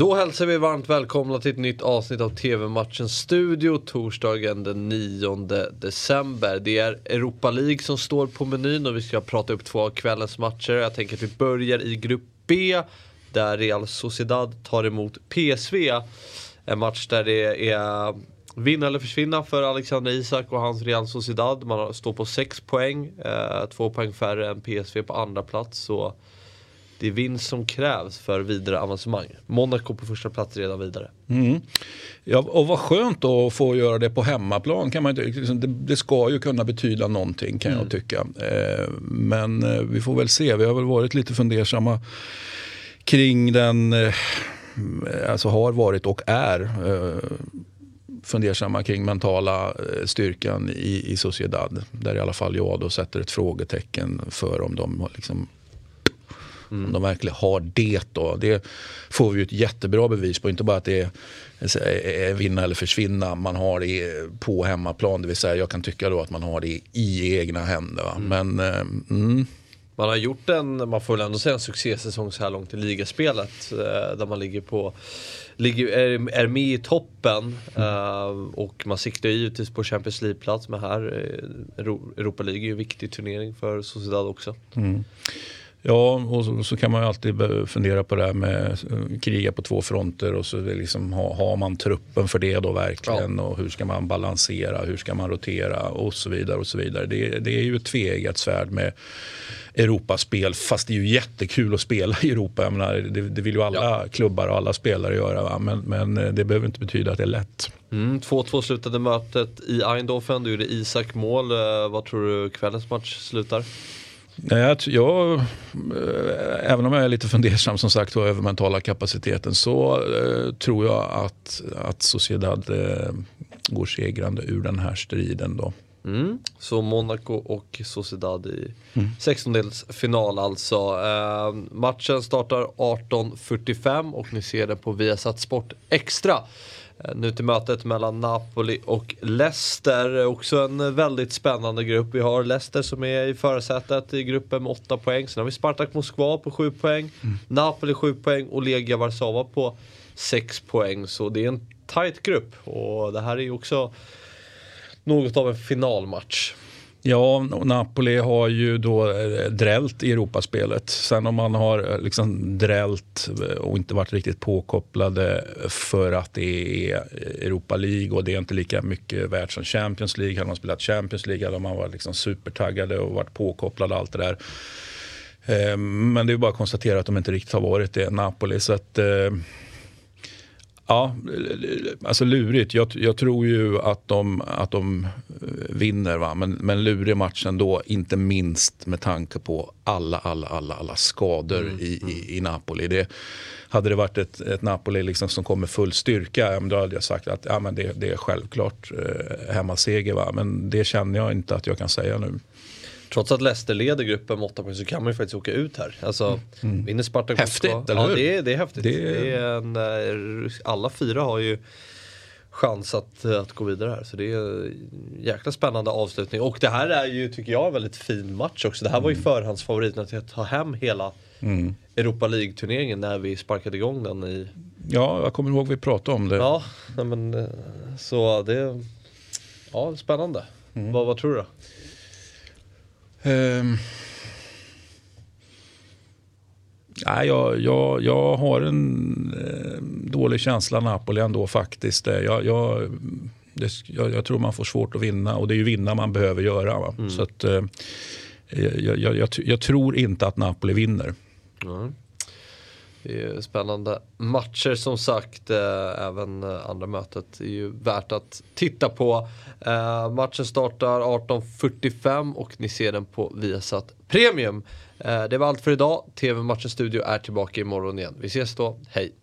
Då hälsar vi varmt välkomna till ett nytt avsnitt av TV-matchens studio torsdagen den 9 december. Det är Europa League som står på menyn och vi ska prata upp två av kvällens matcher. Jag tänker att vi börjar i grupp B där Real Sociedad tar emot PSV. En match där det är vinna eller försvinna för Alexander Isak och hans Real Sociedad. Man står på 6 poäng, eh, två poäng färre än PSV på andra plats. Så det är vinst som krävs för vidare avancemang. Monaco på första plats redan vidare. Mm. Ja, och vad skönt då att få göra det på hemmaplan. Kan man, liksom, det, det ska ju kunna betyda någonting kan mm. jag tycka. Eh, men eh, vi får väl se. Vi har väl varit lite fundersamma kring den, eh, alltså har varit och är eh, fundersamma kring mentala eh, styrkan i, i Sociedad. Där i alla fall jag då sätter ett frågetecken för om de liksom Mm. Om de verkligen har det då. Det får vi ett jättebra bevis på. Inte bara att det är vinna eller försvinna. Man har det på hemmaplan. Det vill säga jag kan tycka då att man har det i egna händer. Mm. Men eh, mm. Man har gjort en, man får väl ändå säga en succésäsong så här långt i ligaspelet. Eh, där man ligger på, ligger, är, är med i toppen. Mm. Uh, och man siktar givetvis på Champions League-plats. Men här, Europa League är ju en viktig turnering för Sociedad också. Mm. Ja, och så, så, kan man ju alltid fundera på det här med uh, kriga på två fronter och så liksom, ha, har man truppen för det då verkligen ja. och hur ska man balansera, hur ska man rotera och så vidare. och så vidare. Det, det är ju ett tveeggat svärd med Europaspel fast det är ju jättekul att spela i Europa. Jag menar, det, det vill ju alla ja. klubbar och alla spelare göra va? Men, men eh, det behöver inte betyda att det är lätt. 2-2 mm, slutade mötet i Eindhoven, du gjorde Isak mål. Uh, vad tror du kvällens match slutar? Jag, jag, eh, även om jag är lite fundersam som sagt över mentala kapaciteten så eh, tror jag att, att Sociedad eh, går segrande ur den här striden. Då. Mm. Så Monaco och Sociedad i mm. 16-delsfinal alltså. Eh, matchen startar 18.45 och ni ser den på Viasat Sport Extra. Eh, nu till mötet mellan Napoli och Leicester. Också en väldigt spännande grupp. Vi har Leicester som är i förarsätet i gruppen med 8 poäng. Sen har vi Spartak Moskva på 7 poäng. Mm. Napoli 7 poäng och Legia Warszawa på 6 poäng. Så det är en tight grupp. Och det här är ju också något av en finalmatch. Ja, Napoli har ju då eh, drällt i Europaspelet. Sen om man har eh, liksom drällt eh, och inte varit riktigt påkopplade för att det är Europa League och det är inte lika mycket värt som Champions League. Hade man spelat Champions League hade man varit liksom supertaggade och varit påkopplade och allt det där. Men det är bara att konstatera att de inte riktigt har varit det, Napoli. Så att, Ja, alltså lurigt. Jag, jag, tror ju att de, att de eh, vinner. Va? Men, men lurig matchen då, inte minst med tanke på alla, alla, alla, alla skador mm, i, mm. i, i, Napoli. Det, hade det varit ett, ett Napoli liksom som kom med full styrka, då hade jag sagt att ja, men det, det är självklart eh, hemmaseger. Va? Men det känner jag inte att jag kan säga nu. Trots att Leicester leder gruppen med 8 poäng så kan man ju faktiskt åka ut här. Alltså, mm. mm. vinner Spartak Häftigt, Moskva. eller hur? Ja, det är, det är häftigt. Det är... Det är en, eh, alla fyra har ju chans att, att gå vidare här. Så det är en jäkla spännande avslutning. Och det här är ju, tycker jag, en väldigt fin match också. Det här var ju mm. förhandsfavoriten att ta hem hela mm. Europa League-turneringen när vi sparkade igång den i... Ja, jag kommer ihåg vi pratade om det. Ja, men eh, så det... Ja, spännande. Mm. Vad, vad tror du nej, jag, jag, jag har en eh, dålig känsla Napoli ändå faktiskt. Jag, jag, det, jag, jag, tror man får svårt att vinna och det är ju vinna man behöver göra. Mm. Så att, eh, jag, jag, tror inte att Napoli vinner. Mm. Det är ju spännande matcher som sagt. Eh, även andra mötet är ju värt att titta på. Eh, matchen startar 18.45 och ni ser den på Viasat Premium. Eh, det var allt för idag. TV-matchens studio är tillbaka imorgon igen. Vi ses då. Hej!